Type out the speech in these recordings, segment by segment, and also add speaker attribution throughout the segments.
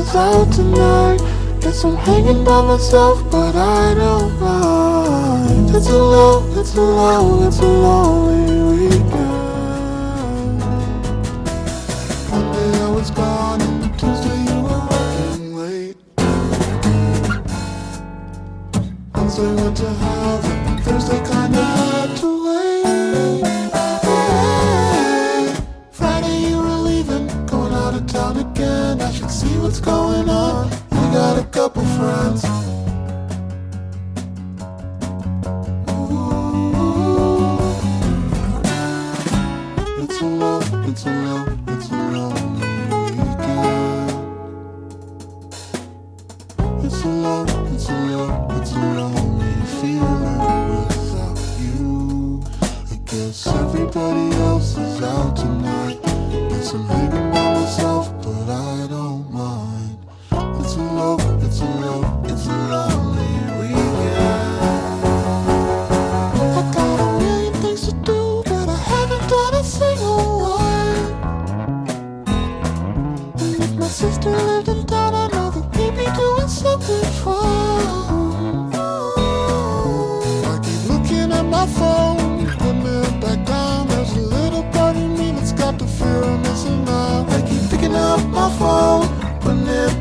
Speaker 1: is out tonight. Guess I'm hanging by myself, but I don't mind. It's a low, it's a low, it's a lonely weekend. Monday I was gone, and Tuesday you were working late. Wednesday went to have it, Thursday kinda See what's going on. We got a couple friends. Ooh. It's a it's a it's a lonely weekend. It's a it's a it's a lonely feeling without you. I guess everybody else is out tonight. Guess I'm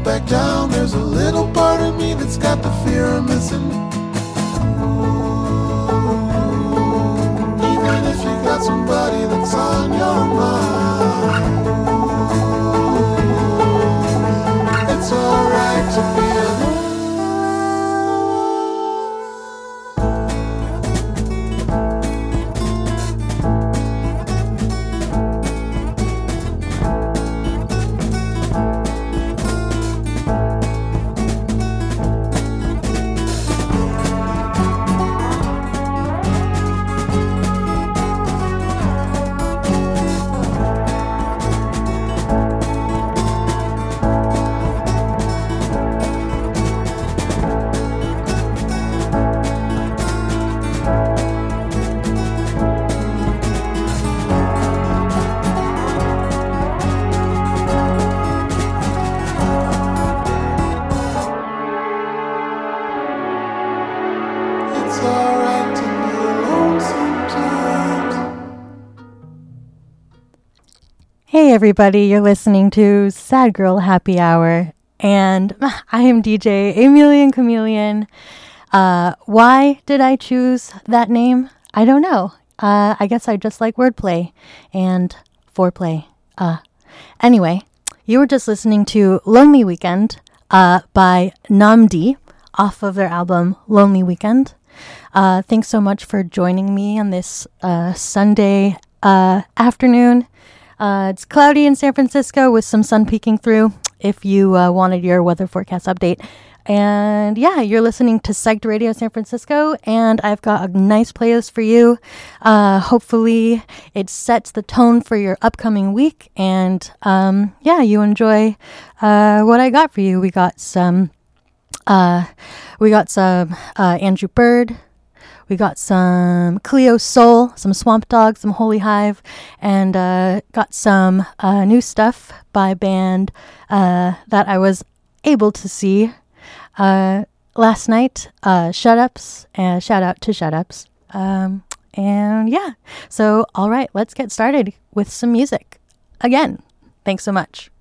Speaker 1: back down. There's a little part of me that's got the fear of missing.
Speaker 2: Everybody, you're listening to Sad Girl Happy Hour, and I am DJ Amelian Chameleon. Uh, why did I choose that name? I don't know. Uh, I guess I just like wordplay and foreplay. Uh, anyway, you were just listening to Lonely Weekend uh, by Nnamdi off of their album Lonely Weekend. Uh, thanks so much for joining me on this uh, Sunday uh, afternoon. Uh, it's cloudy in San Francisco with some sun peeking through if you uh, wanted your weather forecast update. And yeah, you're listening to Psyched Radio San Francisco, and I've got a nice playlist for you. Uh, hopefully, it sets the tone for your upcoming week. And um, yeah, you enjoy uh, what I got for you. We got some. Uh, we got some uh, Andrew Bird. We got some Cleo Sol, some Swamp Dogg, some Holy Hive, and uh, got some uh, new stuff by band uh, that I was able to see uh, last night. Uh, Shut Ups, and shout out to Shut Ups. Um, and yeah, so all right, let's get started with some music. Again, thanks so much.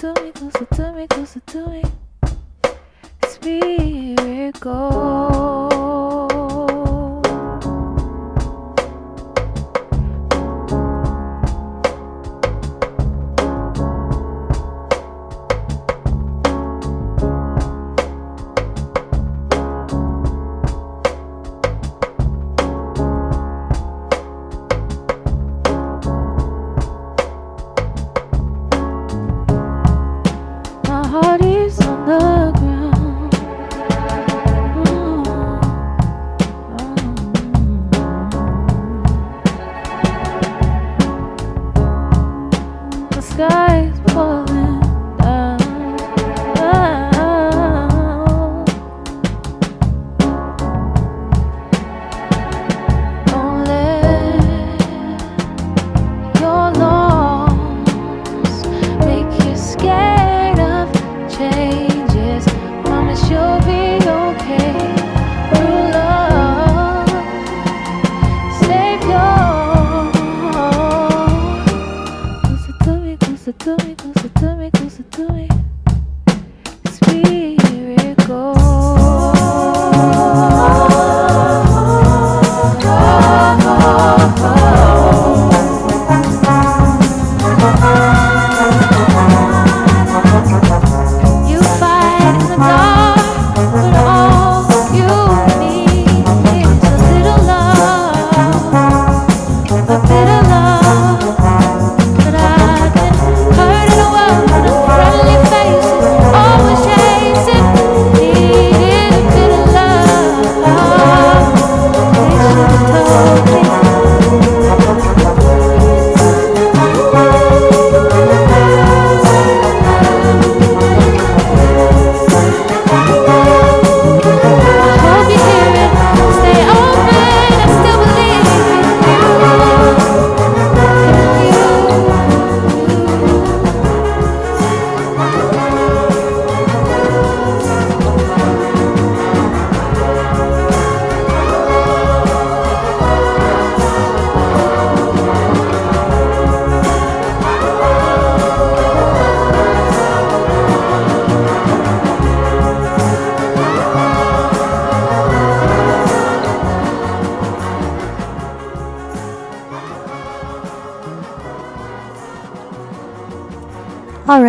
Speaker 3: Heart is on the ground.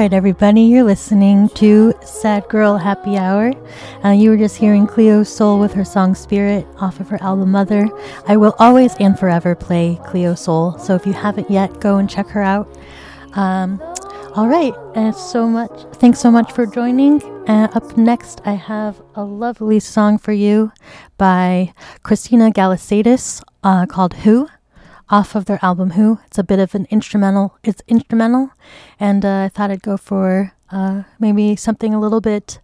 Speaker 2: Right, everybody, you're listening to Sad Girl Happy Hour. Uh, you were just hearing Cleo Sol with her song Spirit off of her album Mother. I will always and forever play Cleo Sol, so if you haven't yet, go and check her out. Um, all right, and so much. Thanks so much for joining. Uh, up next, I have a lovely song for you by Christina Galisakis uh, called "Who." off of their album Who. It's a bit of an instrumental. It's instrumental, and uh, I thought I'd go for uh, maybe something a little bit,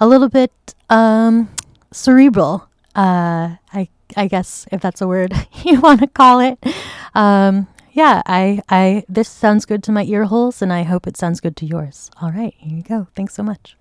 Speaker 2: a little bit um, cerebral. Uh, I I guess if that's a word you want to call it. Um, yeah, I I this sounds good to my ear holes, and I hope it sounds good to yours. All right, here you go. Thanks so much.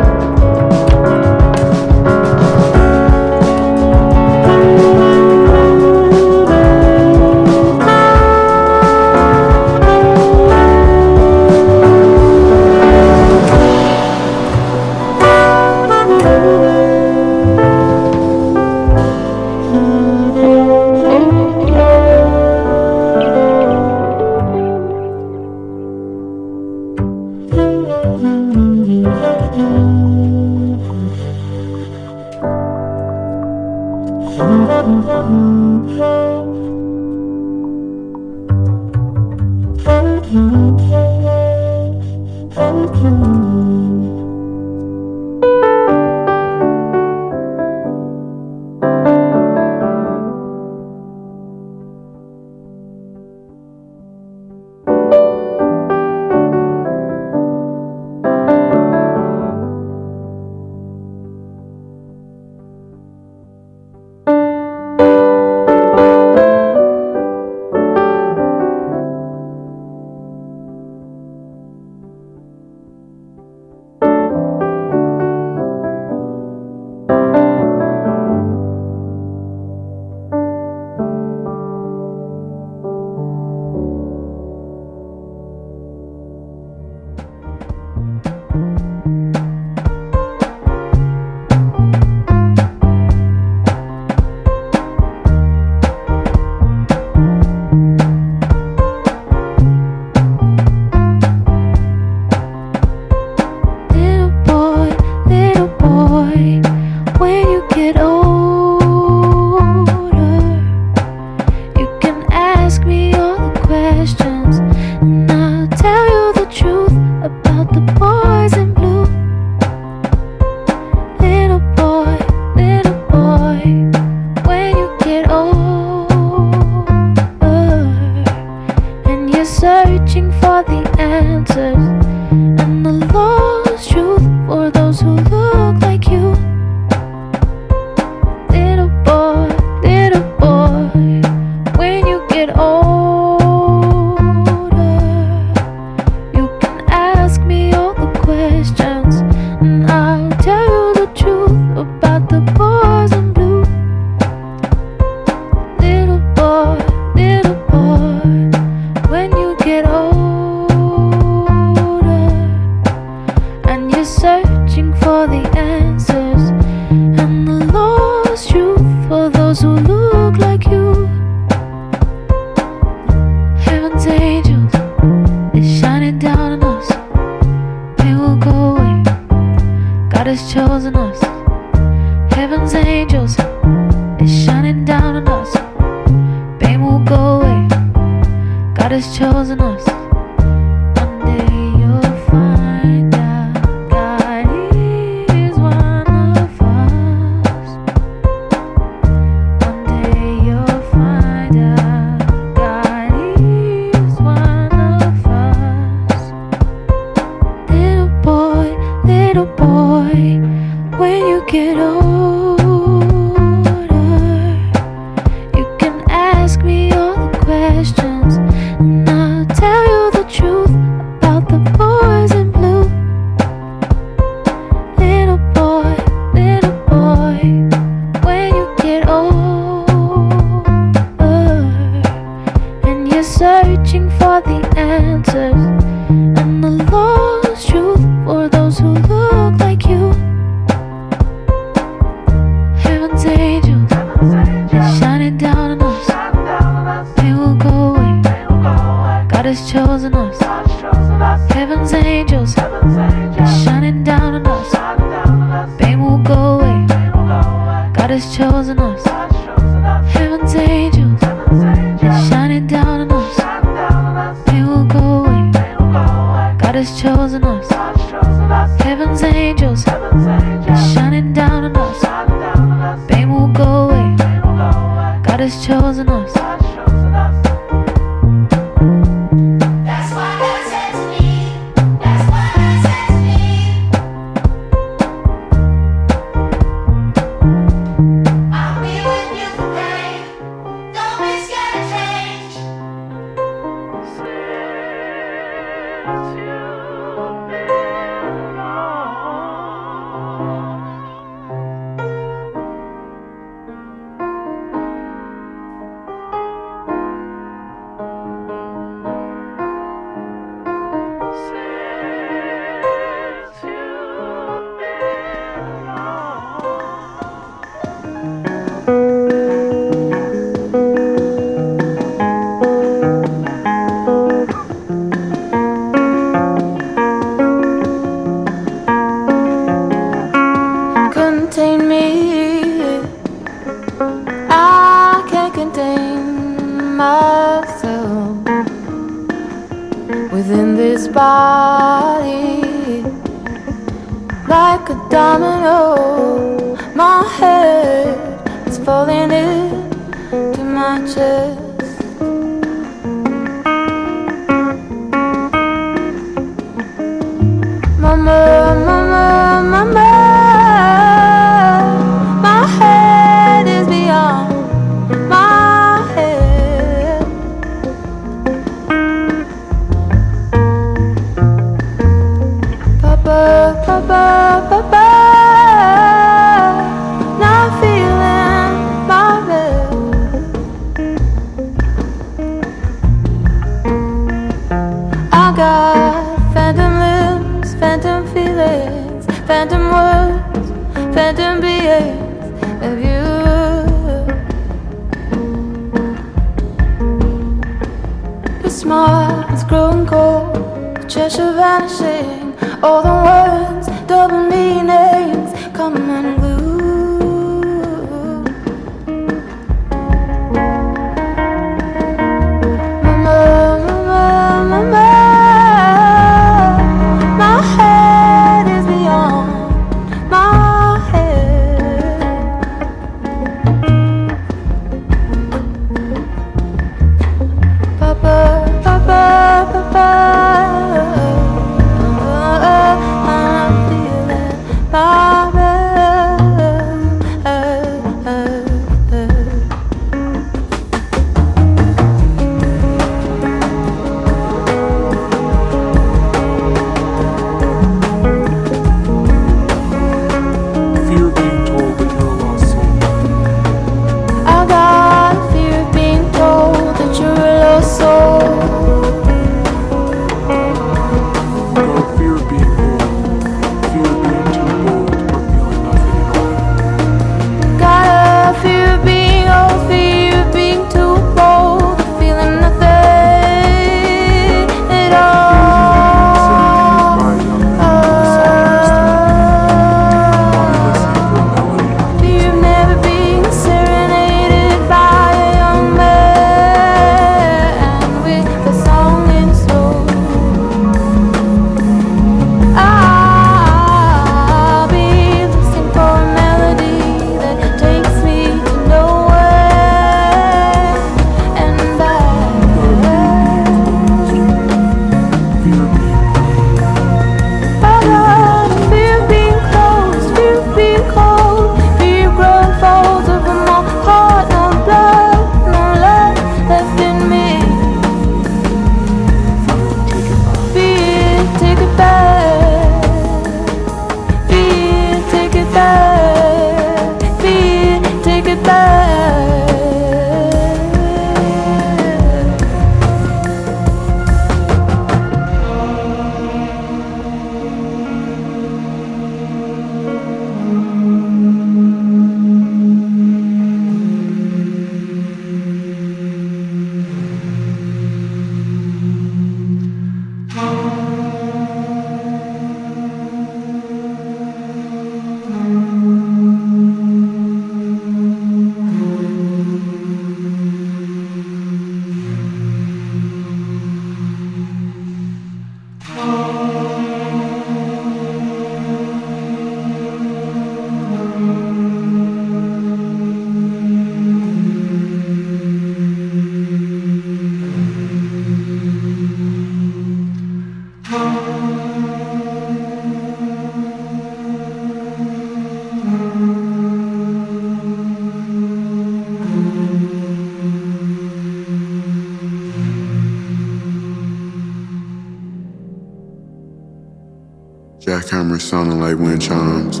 Speaker 4: Sounding like wind chimes.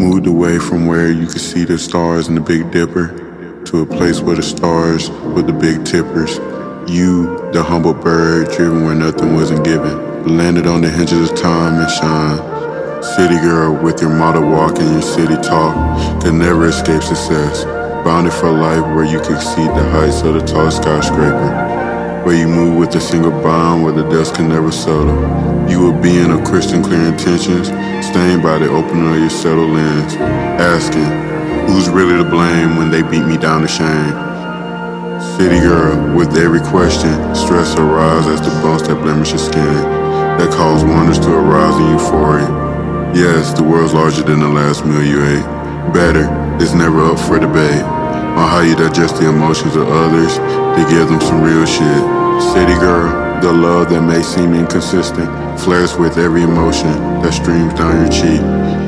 Speaker 4: Moved away from where you could see the stars and the Big Dipper to a place where the stars were the big tippers. You, the humble bird, driven where nothing wasn't given, landed on the hinges of time and shine. City girl with your model walk and your city talk could never escape success. Bounded for life where you could exceed the heights of the tall skyscraper where you move with a single bond where the dust can never settle. You a being of Christian clear intentions, stained by the opening of your settled lens, asking, who's really to blame when they beat me down to shame? City girl, with every question, stress arise as the bumps that blemish your skin, that cause wonders to arise in euphoria. Yes, the world's larger than the last meal you ate. Better, it's never up for debate on how you digest the emotions of others to give them some real shit. City girl, the love that may seem inconsistent flares with every emotion that streams down your cheek.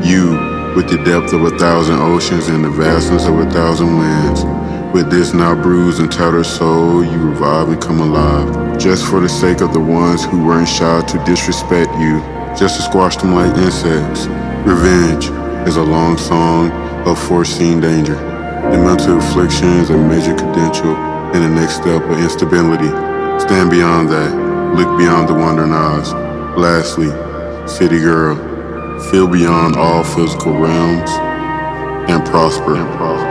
Speaker 4: You, with the depth of a thousand oceans and the vastness of a thousand winds. With this now bruised and tattered soul, you revive and come alive. Just for the sake of the ones who weren't shy to disrespect you, just to squash them like insects. Revenge is a long song of foreseen danger. The mental afflictions, a major credential, and the next step of instability. Stand beyond that. Look beyond the wandering eyes. Lastly, city girl, feel beyond all physical realms. And prosper. And prosper.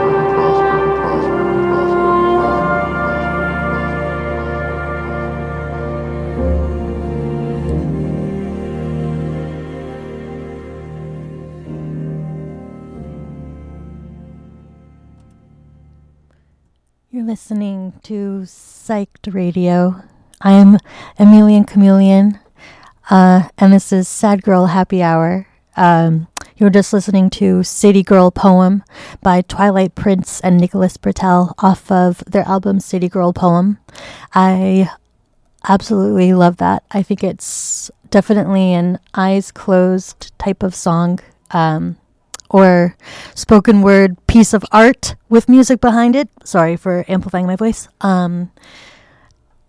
Speaker 2: To Psyched Radio. I'm Emilian Chameleon, uh, and this is Sad Girl Happy Hour. Um, you're just listening to City Girl Poem by Twilight Prince and Nicholas Bertel off of their album City Girl Poem. I absolutely love that. I think it's definitely an eyes closed type of song. Um, or spoken word piece of art with music behind it. Sorry for amplifying my voice. Um,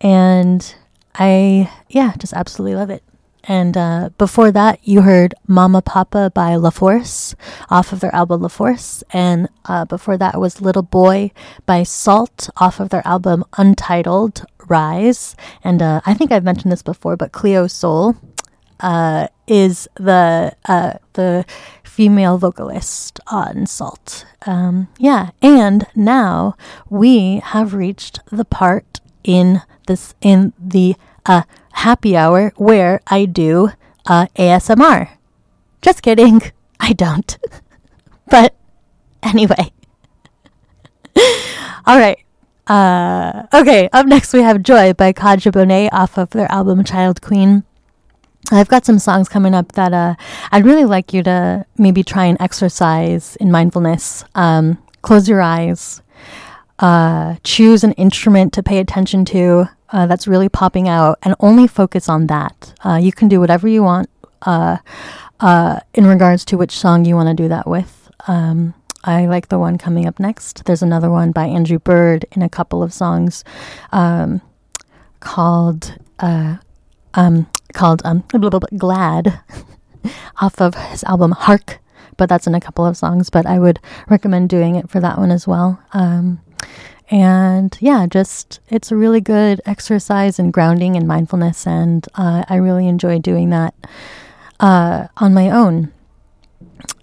Speaker 2: and I, yeah, just absolutely love it. And uh, before that, you heard Mama Papa by La Force off of their album La Force. And uh, before that was Little Boy by SAULT off of their album Untitled Rise. And uh, I think I've mentioned this before, but Cleo Sol uh, is the uh, the female vocalist on SAULT. Um, yeah, and now we have reached the part in this in the uh, happy hour where I do uh, ASMR. Just kidding, I don't. but anyway, all right. Uh, okay, up next we have Joy by Kadhja Bonet off of their album Child Queen. I've got some songs coming up that uh, I'd really like you to maybe try and exercise in mindfulness. Um, close your eyes. Uh, choose an instrument to pay attention to uh, that's really popping out and only focus on that. Uh, you can do whatever you want uh, uh, in regards to which song you want to do that with. Um, I like the one coming up next. There's another one by Andrew Bird in a couple of songs um, called um, called um, blah, blah, blah, Glad off of his album Hark, but that's in a couple of songs. But I would recommend doing it for that one as well. Um, and yeah, just it's a really good exercise and grounding and mindfulness, and uh, I really enjoy doing that uh, on my own.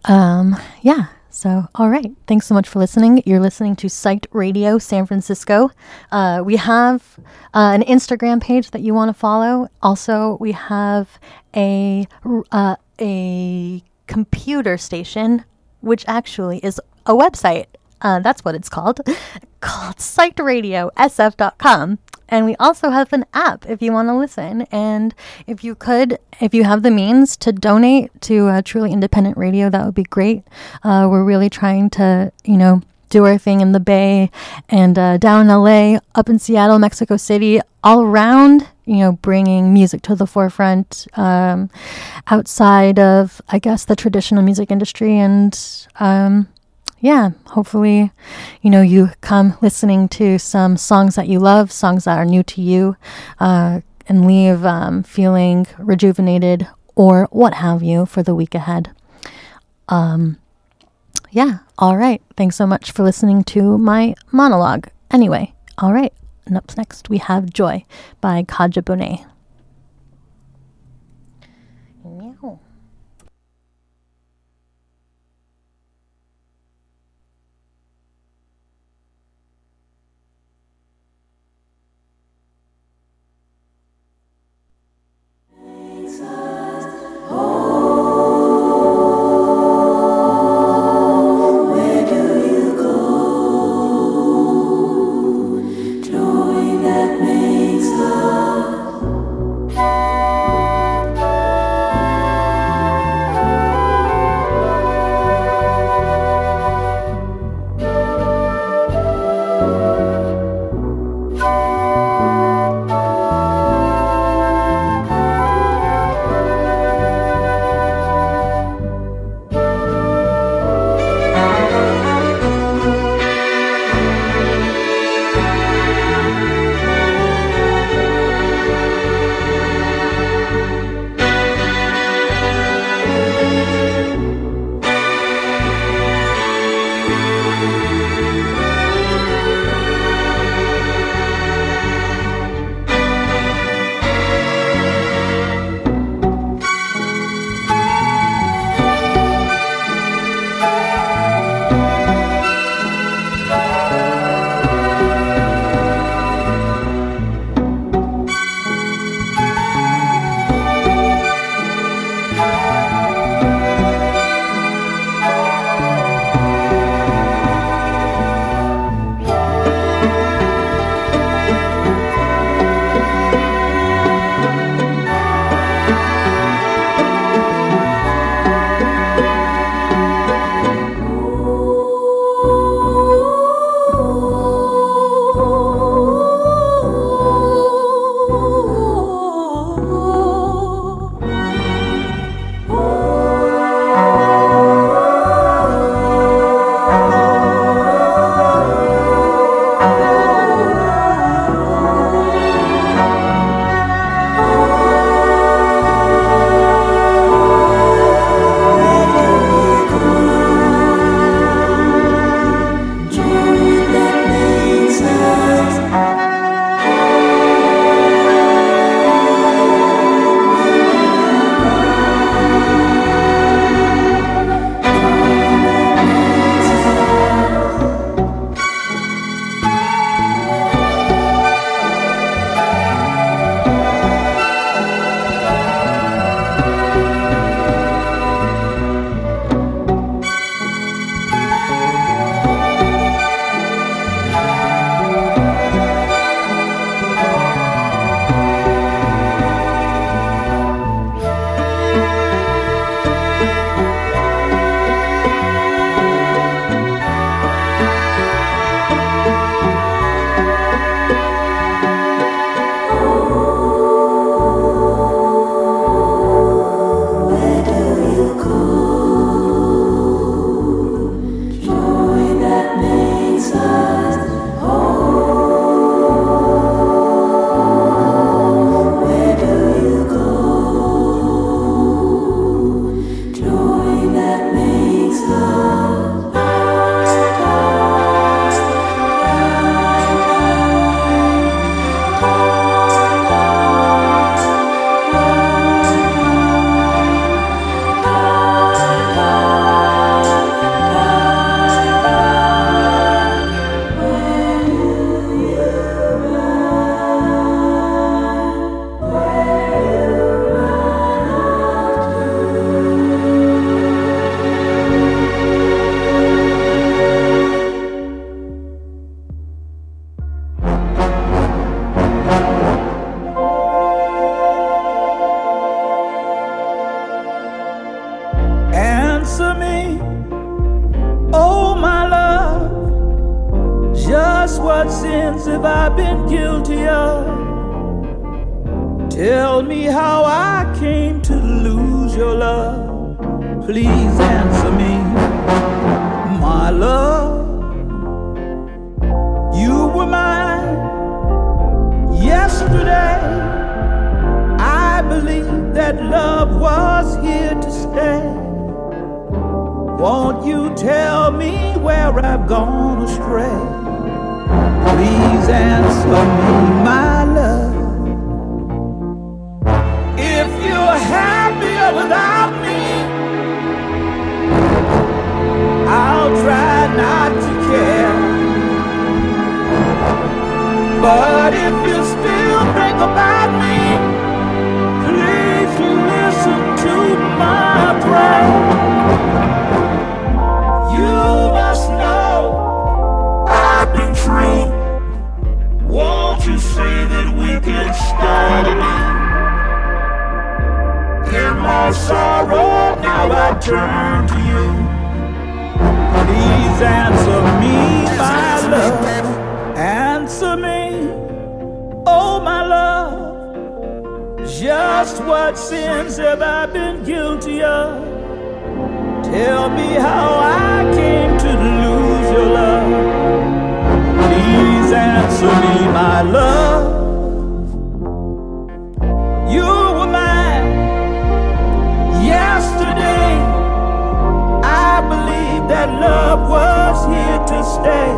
Speaker 2: Um, yeah. So, all right. Thanks so much for listening. You're listening to Psyched Radio San Francisco. Uh, we have uh, an Instagram page that you want to follow. Also, we have a uh, a computer station, which actually is a website. Uh, that's what it's called, called psychedradiosf.com. And we also have an app if you want to listen. And if you could, if you have the means to donate to a truly independent radio, that would be great. Uh, we're really trying to, you know, do our thing in the Bay and uh, down in LA, up in Seattle, Mexico City, all around, you know, bringing music to the forefront um, outside of, I guess, the traditional music industry and, um, yeah, hopefully, you know, you come listening to some songs that you love, songs that are new to you, uh, and leave um, feeling rejuvenated
Speaker 5: or what have you for the week ahead. Um, yeah, all right. Thanks so much for listening to my monologue. Anyway, all right. And up next, we have Joy by Kadhja Bonet.
Speaker 6: that love was here to stay. Won't you
Speaker 5: tell me where I've gone astray? Please answer me, my love. If you're happier without me, I'll try not to care. But if you're still Just what sins have I been guilty of? Tell me how I came to lose your love. Please answer me, my love. You were mine yesterday. I believe that love was here to stay.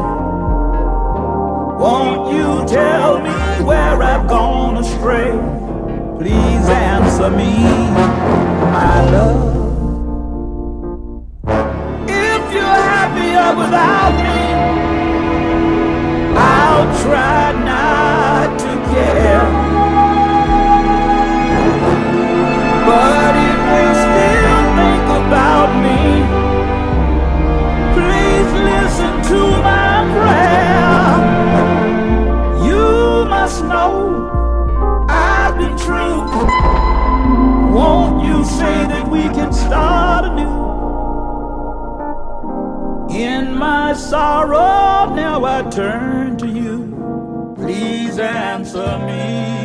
Speaker 5: Won't you tell me where I've gone astray? Please answer me, my love. Happier without me, I'll try not to care. But if you still think about me, please listen to my prayer. You must know I've been true. Won't you say that we can start my sorrow, now I turn to you. Please answer me,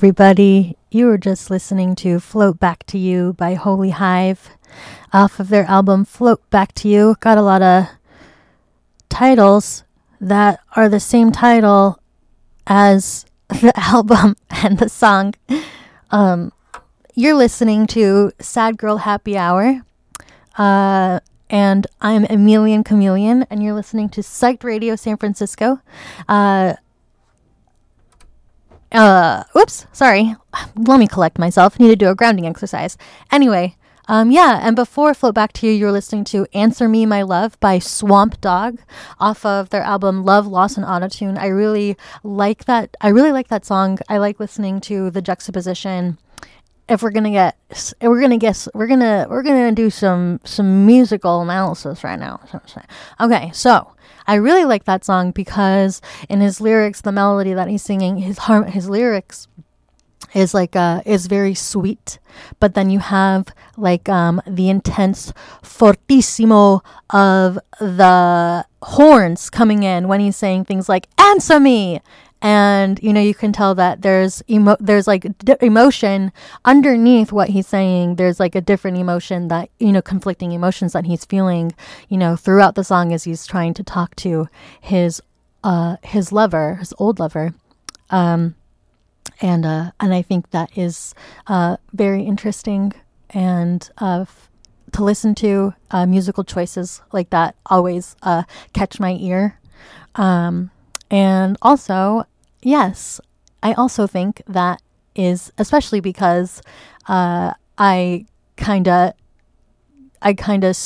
Speaker 2: everybody. You were just listening to Float Back to You by Holy Hive off of their album Float Back to You. Got a lot of titles that are the same title as the album and the song. Um, you're listening to Sad Girl Happy Hour. Uh, and I'm Emilian Chameleon, and you're listening to Psyched Radio San Francisco. Uh, uh whoops sorry. Let me collect myself. Need to do a grounding exercise. Anyway um yeah and before float back to you you're listening to answer me my love by Swamp Dogg off of their album love loss and autotune. I really like that i really like that song. I like listening to the juxtaposition if we're gonna get we're gonna guess we're gonna we're gonna do some some musical analysis right now okay so i really like that song because in his lyrics the melody that he's singing his harm his lyrics is like uh is very sweet. But then you have like um the intense fortissimo of the horns coming in when he's saying things like answer me and you know you can tell that there's emo- there's like d- emotion underneath what he's saying. There's like a different emotion that you know conflicting emotions that he's feeling you know throughout the song as he's trying to talk to his uh his lover his old lover. Um and uh and I think that is uh very interesting and uh f- to listen to uh musical choices like that always uh catch my ear. Um and also, yes, I also think that is especially because uh, I kind of, I kind of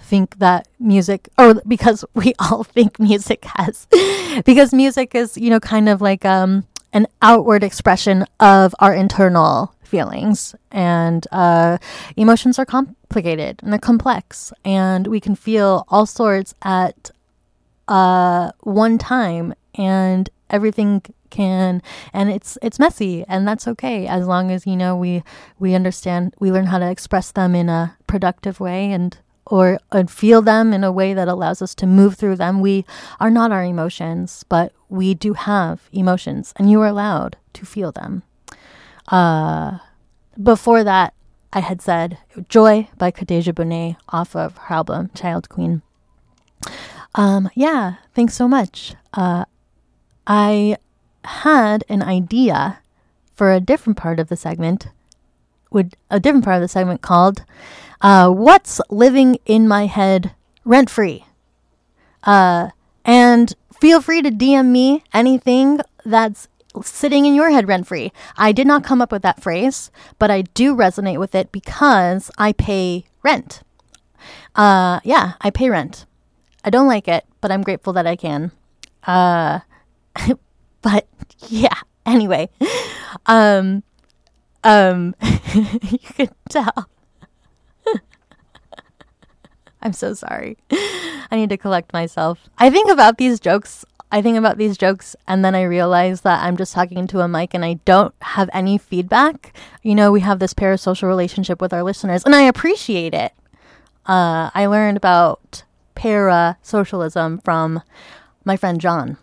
Speaker 2: think that music, or because we all think music has, because music is, you know, kind of like um, an outward expression of our internal feelings. And uh, emotions are complicated and they're complex. And we can feel all sorts at uh, one time and everything can and it's it's messy and that's okay as long as you know we we understand we learn how to express them in a productive way and or and feel them in a way that allows us to move through them. We are not our emotions but we do have emotions and you are allowed to feel them. Uh before that i had said joy by Kadhja Bonet off of her album child queen. Um, yeah, thanks so much. Uh, I had an idea for a different part of the segment, would a different part of the segment called uh, "What's Living in My Head Rent Free." Uh, and feel free to DM me anything that's sitting in your head rent free. I did not come up with that phrase, but I do resonate with it because I pay rent. Uh, yeah, I pay rent. I don't like it, but I'm grateful that I can. Uh, but yeah, anyway, um, um, you can tell. I'm so sorry. I need to collect myself. I think about these jokes. I think about these jokes and then I realize that I'm just talking to a mic and I don't have any feedback. You know, we have this parasocial relationship with our listeners and I appreciate it. Uh, I learned about para socialism from my friend John.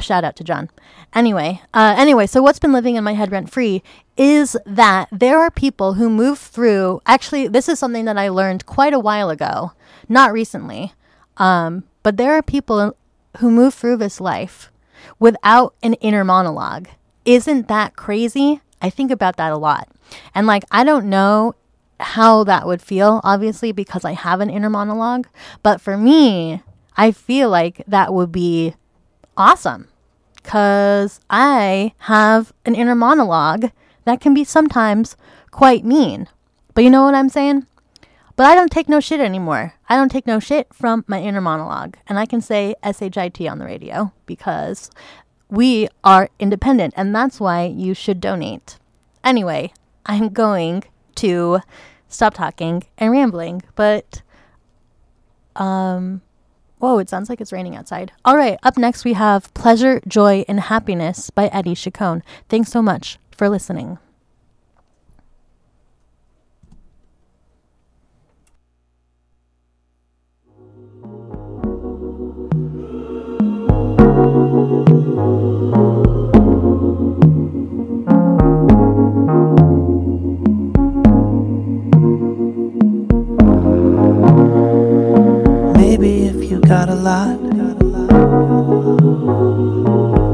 Speaker 2: Shout out to John. Anyway, uh, anyway, so what's been living in my head rent free is that there are people who move through. Actually, this is something that I learned quite a while ago, not recently. Um, but there are people who move through this life without an inner monologue. Isn't that crazy? I think about that a lot. And like, I don't know how that would feel, obviously, because I have an inner monologue. But for me, I feel like that would be awesome because I have an inner monologue that can be sometimes quite mean. But you know what I'm saying? But I don't take no shit anymore. I don't take no shit from my inner monologue. And I can say SHIT on the radio because we are independent and that's why you should donate. Anyway, I'm going to stop talking and rambling, but um whoa, it sounds like it's raining outside. All right, up next we have Pleasure, Joy and Happiness by Eddie Chacon. Thanks so much for listening.
Speaker 7: Got a lot,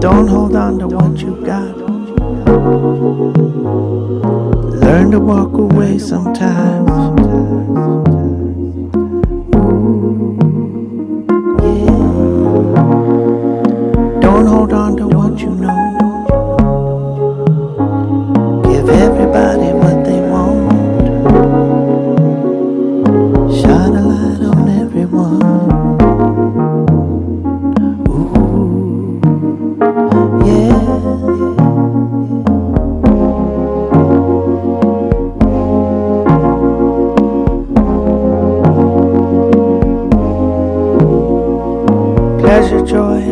Speaker 7: don't hold on to what you got. Learn to walk away sometimes. Joy,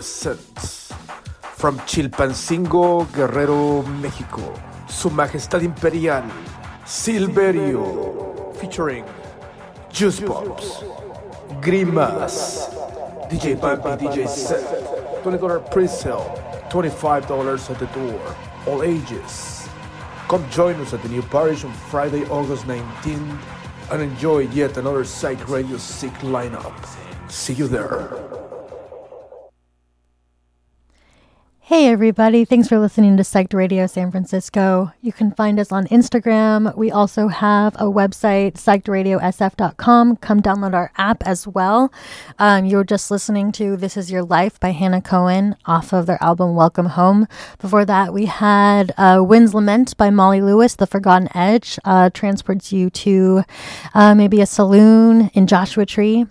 Speaker 8: presents from Chilpancingo, Guerrero, Mexico, Su Majestad Imperial, Silverio, featuring Juice Pops, Grimas, DJ Bumpy, DJ Set, $20 pre-sale, $25 at the door, all ages. Come join us at the new parish on Friday, August 19th and enjoy yet another Psych Radio Sick lineup. See you there.
Speaker 2: Hey, everybody. Thanks for listening to Psyched Radio San Francisco. You can find us on Instagram. We also have a website, psychedradiosf.com. Come download our app as well. Um, you're just listening to This Is Your Life by Hannah Cohen off of their album Welcome Home. Before that, we had uh, Wind's Lament by Molly Lewis, The Forgotten Edge, uh, transports you to uh, maybe a saloon in Joshua Tree.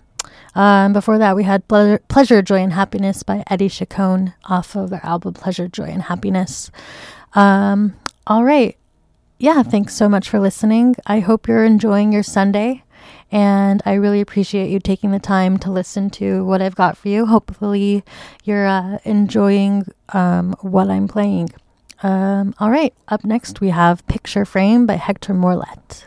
Speaker 2: Um, before that, we had Ple- Pleasure, Joy, and Happiness by Eddie Chacon off of their album Pleasure, Joy, and Happiness. Um, all right. Yeah, thanks so much for listening. I hope you're enjoying your Sunday. And I really appreciate you taking the time to listen to what I've got for you. Hopefully, you're uh, enjoying um, what I'm playing. Um, all right, up next, we have Picture Frame by Hector Morlet.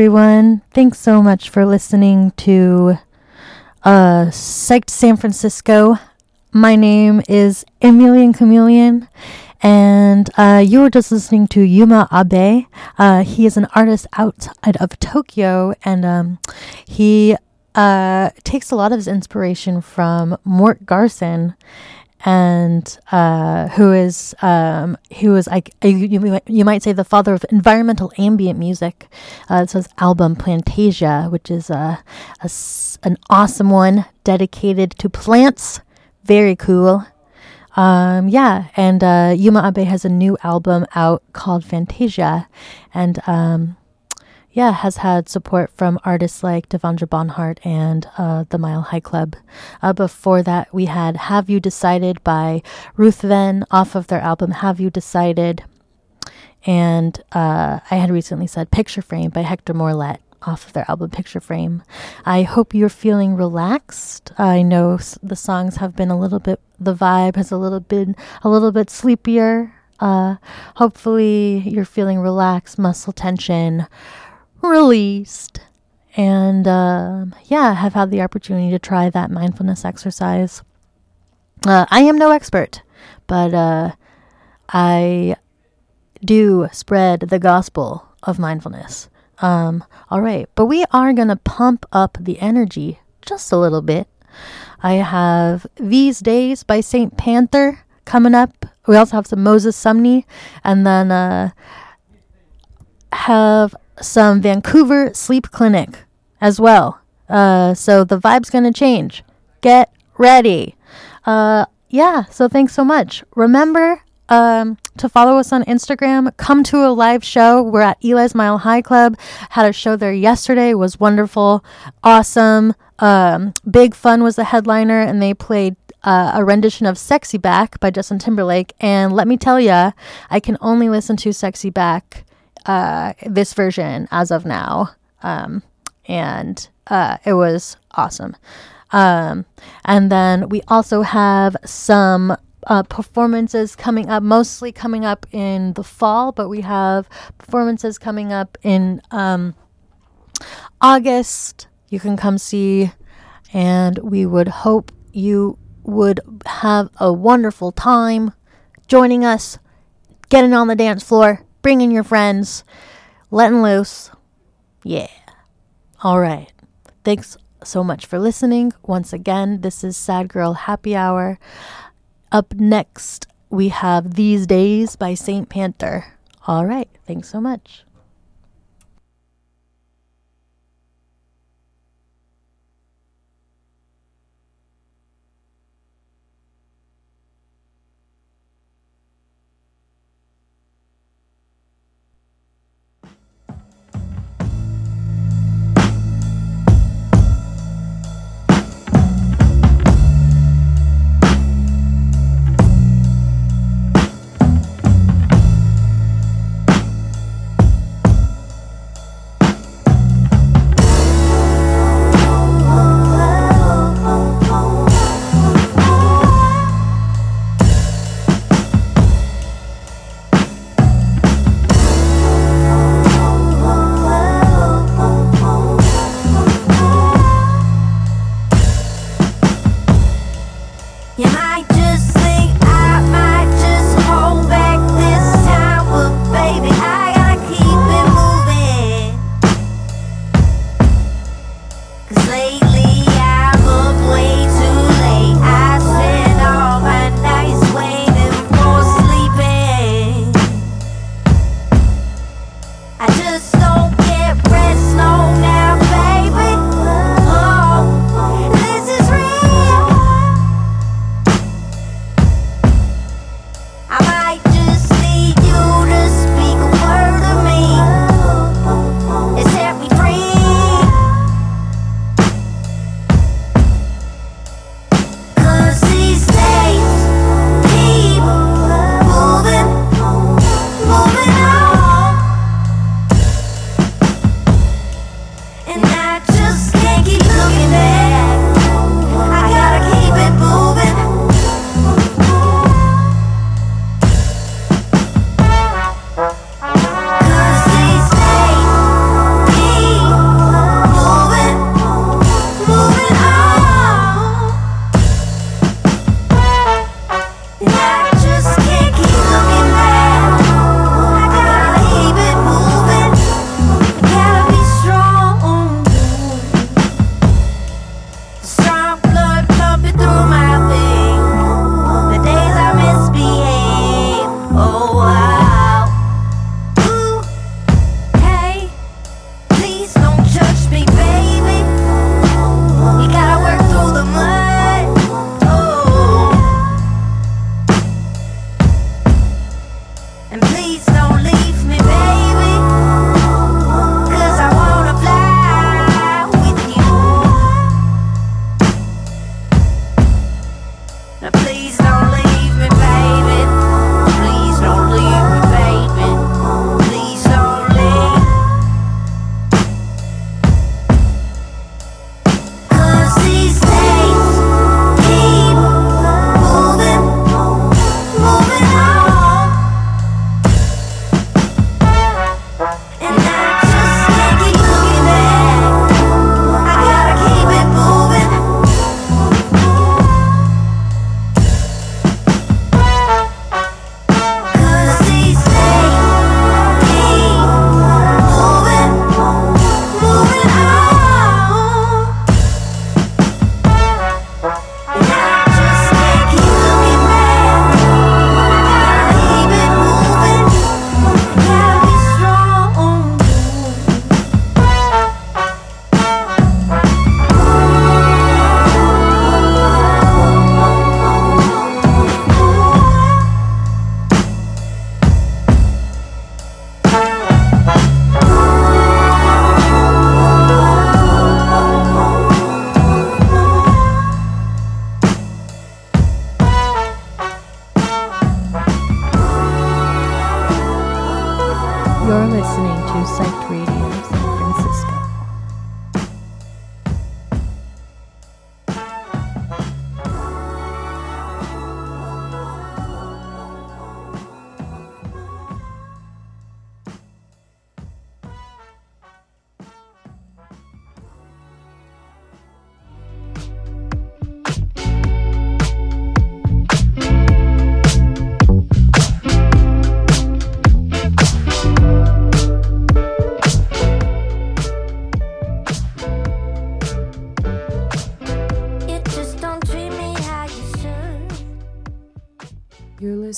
Speaker 2: Everyone. Thanks so much for listening to uh, Psyched San Francisco. My name is Emilian Chameleon, and uh, you were just listening to Yuma Abe. Uh, he is an artist outside of Tokyo, and um, he uh, takes a lot of his inspiration from Mort Garson and uh, who is um, who is like you, you, might- say the father of environmental ambient music. Uh, it's his album Plantasia, which is a, a an awesome one dedicated to plants. Very cool. Um, yeah, and uh, Yuma Abe has a new album out called Fantasia, and um, yeah, has had support from artists like Devendra Banhart and uh, the Mild High Club. Uh, before that, we had Have You Decided by Ruth Venn off of their album Have You Decided. And uh, I had recently said Picture Frame by Hector Morlet off of their album Picture Frame. I hope you're feeling relaxed. I know the songs have been a little bit, the vibe has a little bit, a little bit sleepier. Uh, hopefully you're feeling relaxed, muscle tension released. And um yeah, have had the opportunity to try that mindfulness exercise. Uh, I am no expert, but uh, I do spread the gospel of mindfulness. Um, all right, but we are going to pump up the energy just a little bit. I have These Days by St. Panther coming up. We also have some Moses Sumney, and then uh, have some Vancouver Sleep Clinic as well. Uh, so the vibe's going to change. Get ready. Uh, yeah, so thanks so much. Remember um, to follow us on Instagram. Come to a live show. We're at Eli's Mile High Club. Had a show there yesterday. Was wonderful, awesome. Um, Big Fun was the headliner, and they played uh, a rendition of "Sexy Back" by Justin Timberlake. And let me tell ya, I can only listen to "Sexy Back" uh, this version as of now. Um, and uh, it was awesome. Um, and then we also have some uh, performances coming up, mostly coming up in the fall, but we have performances coming up in um, August. You can come see, and we would hope you would have a wonderful time joining us, getting on the dance floor, bringing your friends, letting loose. Yeah. All right. Thanks so much for listening. Once again, this is Sad Girl Happy Hour. Up next
Speaker 9: we have These Days by St. Panther. All right. Thanks so much.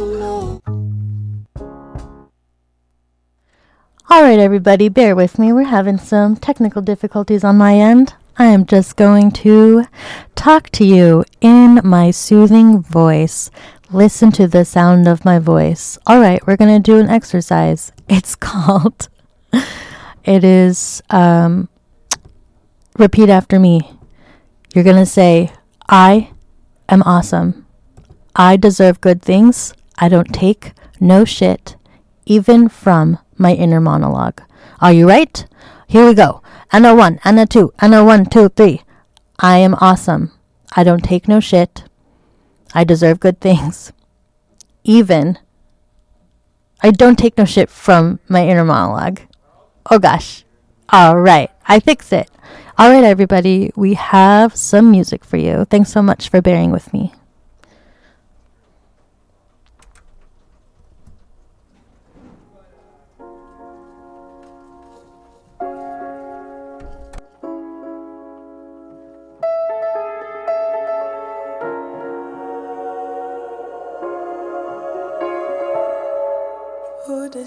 Speaker 1: Law, it's a law.
Speaker 2: All right, everybody, bear with me. We're having some technical difficulties on my end. I am just going to talk to you in my soothing voice. Listen to the sound of my voice. All right, we're going to do an exercise. It's called, it is, um, repeat after me. You're going to say, I am awesome. I deserve good things. I don't take no shit, even from my inner monologue. Are you right? Here we go. And a one, and a two, and a one, two, three. I am awesome. I don't take no shit. I deserve good things. Even. I don't take no shit from my inner monologue. Oh gosh. All right. I fix it. All right, everybody. We have some music for you. Thanks so much for bearing with me.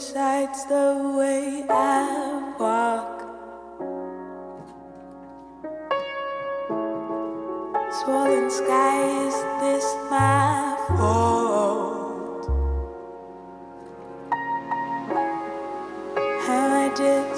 Speaker 10: Decides the way I walk? Swollen sky, is this my fault? Am I disappointing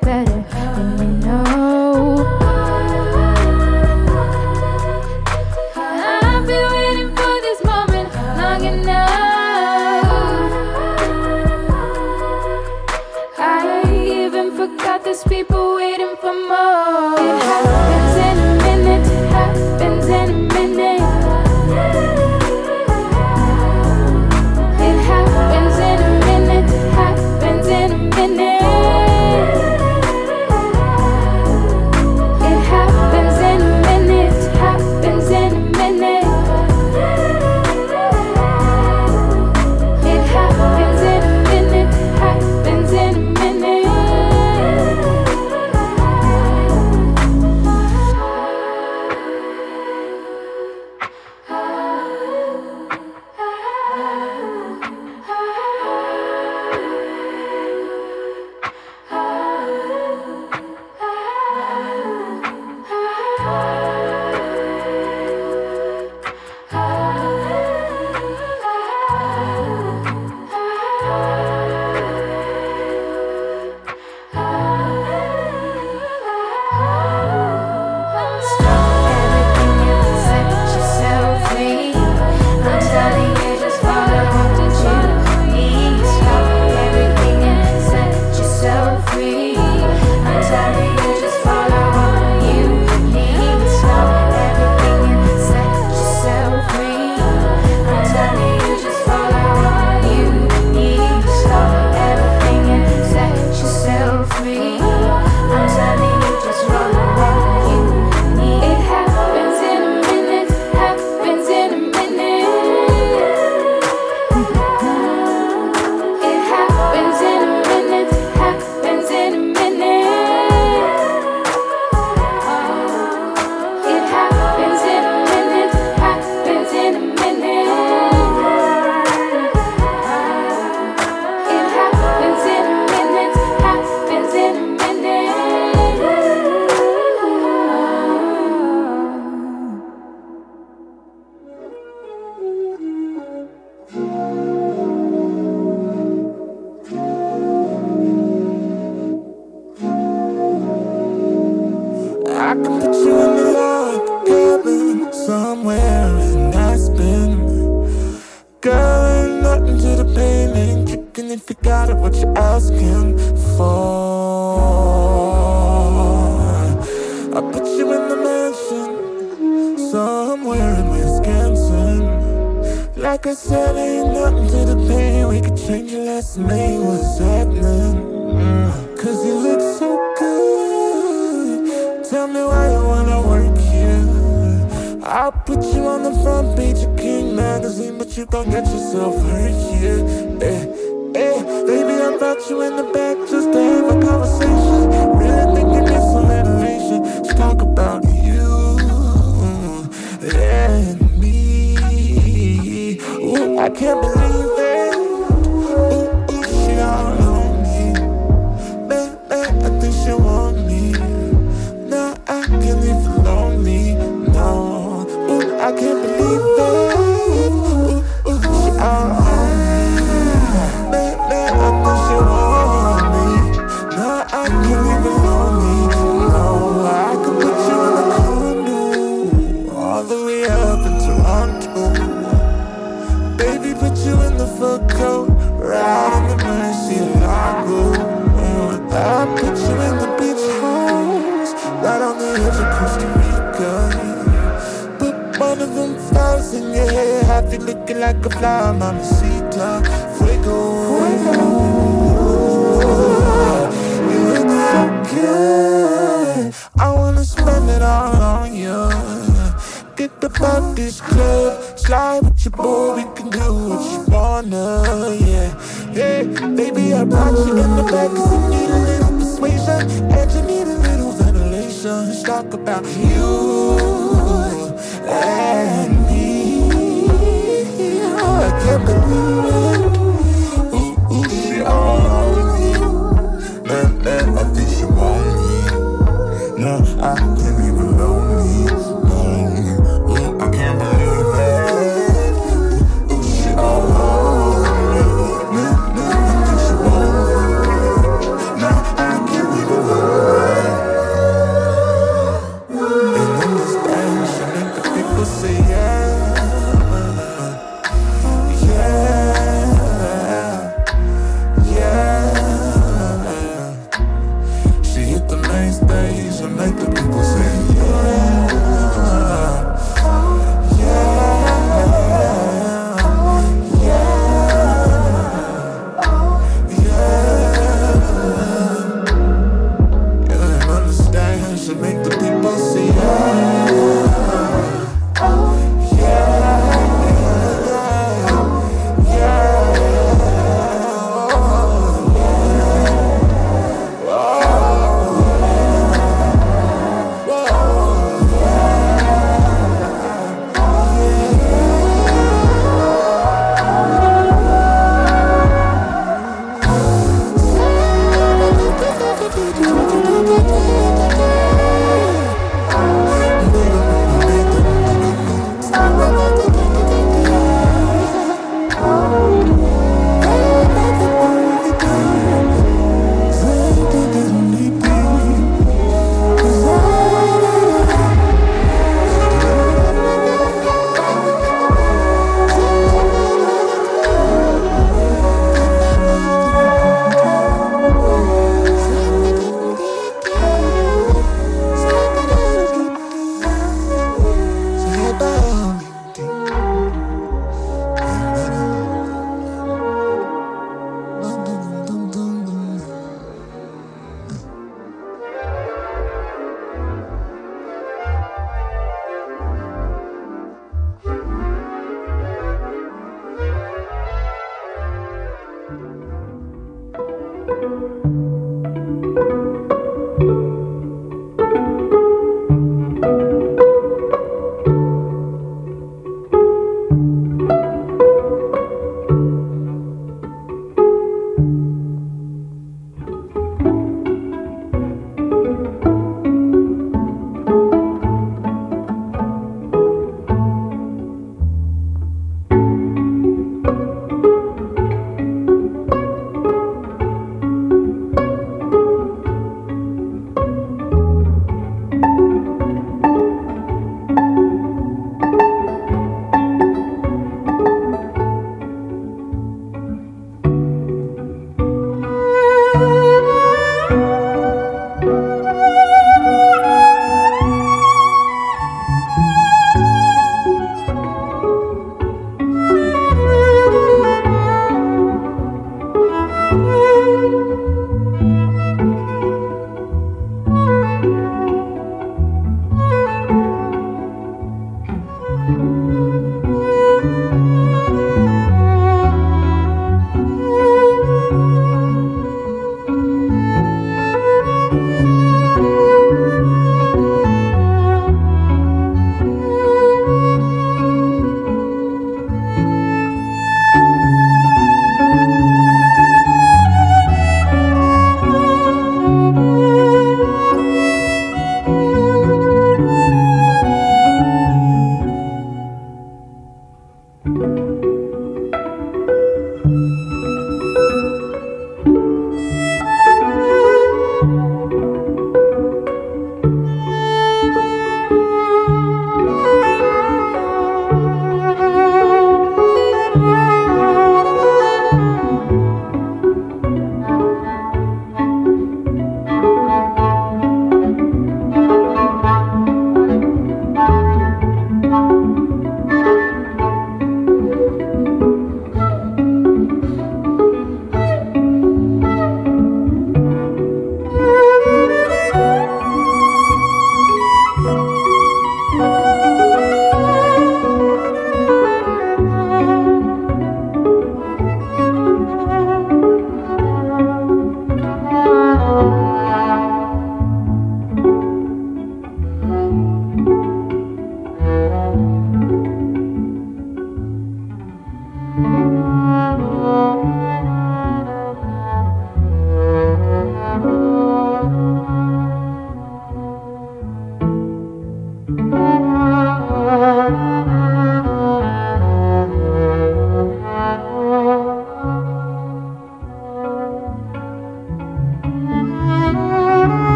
Speaker 11: better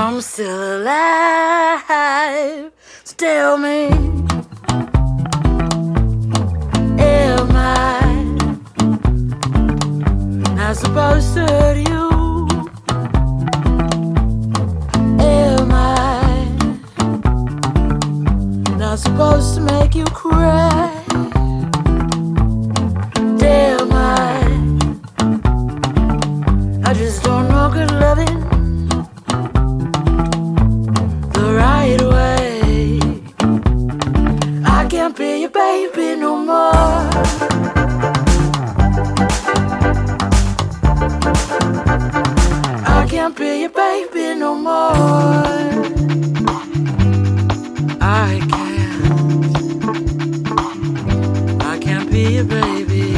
Speaker 11: I'm
Speaker 12: still alive. So tell me, am I not supposed to hurt you? Am I not supposed to make you cry? be your baby no more. I can't, I can't be your baby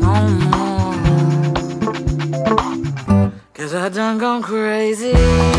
Speaker 12: no more. Cause I done gone crazy.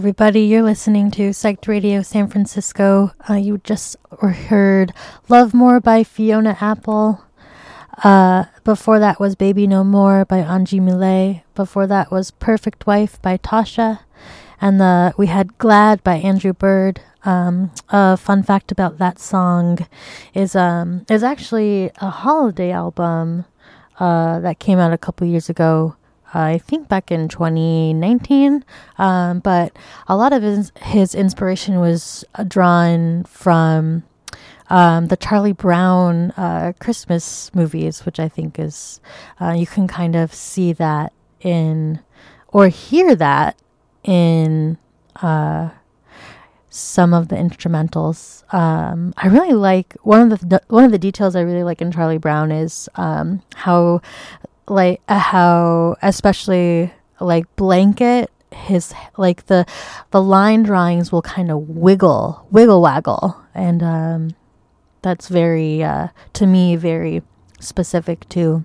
Speaker 2: Everybody. You're listening to Psyched Radio San Francisco. Uh, you just heard Love More by Fiona Apple. Uh, before that was Baby No More by Anji Millet. Before that was Perfect Wife by Tasha. And the, we had Glad by Andrew Bird. Um, a fun fact about that song is um, is actually a holiday album uh, that came out a couple years ago. I think back in 2019. Um, but a lot of his, his inspiration was uh, drawn from um, the Charlie Brown uh, Christmas movies, which I think is, uh, you can kind of see that in, or hear that in uh, some of the instrumentals. Um, I really like one of the one of the details I really like in Charlie Brown is um, how like uh, how especially like blanket his like the the line drawings will kind of wiggle wiggle waggle. And um that's very uh to me very specific to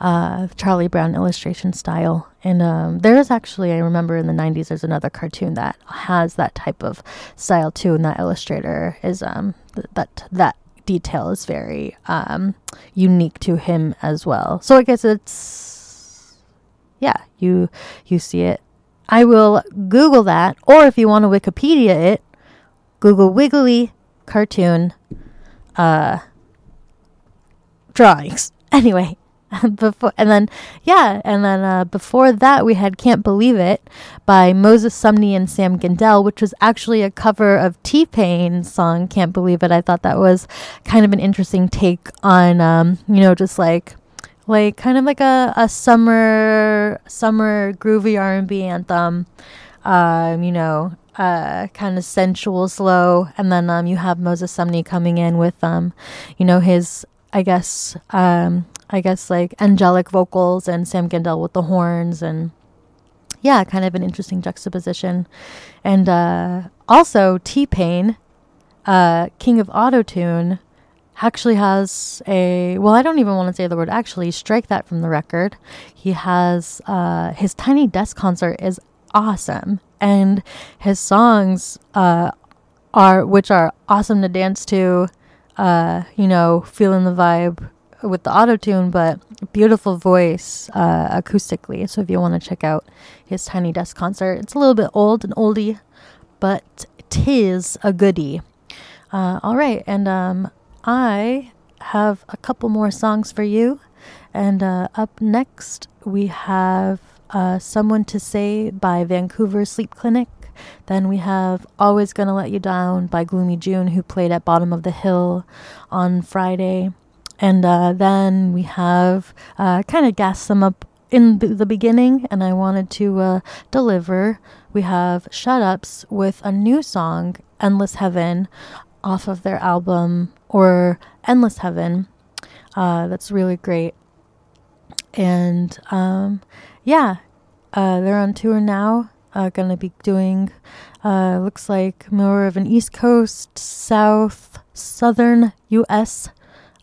Speaker 2: uh Charlie Brown illustration style. And um there is actually I remember in the 90s there's another cartoon that has that type of style too and that illustrator is um th- that that detail is very um unique to him as well. So I guess it's yeah you you see it. I will Google that or if you want to Wikipedia it Google wiggly cartoon uh drawings. Anyway before and then yeah and then uh, before that we had can't believe it by moses sumney and sam Gendel, which was actually a cover of t-pain's song can't believe it. I thought that was kind of an interesting take on um, you know just like like kind of like a, a summer summer groovy r&b anthem um, you know uh, kind of sensual slow. And then um, you have moses sumney coming in with um, you know his i guess um, I guess like angelic vocals and Sam Gendel with the horns and yeah, kind of an interesting juxtaposition. And uh, also T Pain, uh, King of Autotune, actually has a well, I don't even want to say the word actually. Strike that from the record. He has uh, his Tiny Desk concert is awesome, and his songs uh, are which are awesome to dance to. Uh, you know, feeling the vibe with the auto tune, but beautiful voice uh, acoustically. So if you want to check out his Tiny Desk concert, it's a little bit old and oldie, but tis a goodie. Uh, all right, and um, I have a couple more songs for you. And uh, up next, we have uh, Someone to Stay by Vancouver Sleep Clinic. Then we have Always Gonna Let You Down by Gloomy June, who played at Bottom of the Hill on Friday. And uh, then we have uh, kind of gassed them up in the beginning, and I wanted to uh, deliver. We have Shut Ups with a new song, Endless Heaven, off of their album or Endless Heaven. Uh, that's really great. And um, yeah, uh, they're on tour now. Uh, gonna be doing, looks like more of an East Coast, South, Southern U.S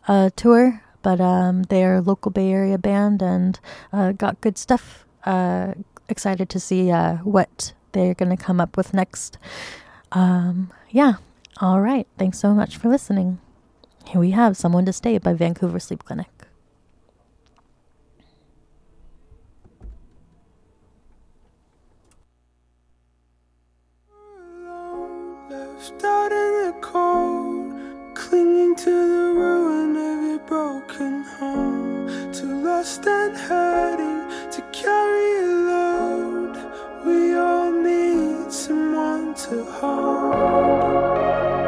Speaker 2: uh, tour, but um, they are a local Bay Area band and uh, got good stuff. Uh, excited to see uh, what they're going to come up with next. Um, yeah. All right. Thanks so much for listening. Here we have Someone to Stay by Vancouver Sleep Clinic.
Speaker 13: in the cold clinging to the ruin of your broken home. Too lost and hurting to carry a load. We all need someone to hold.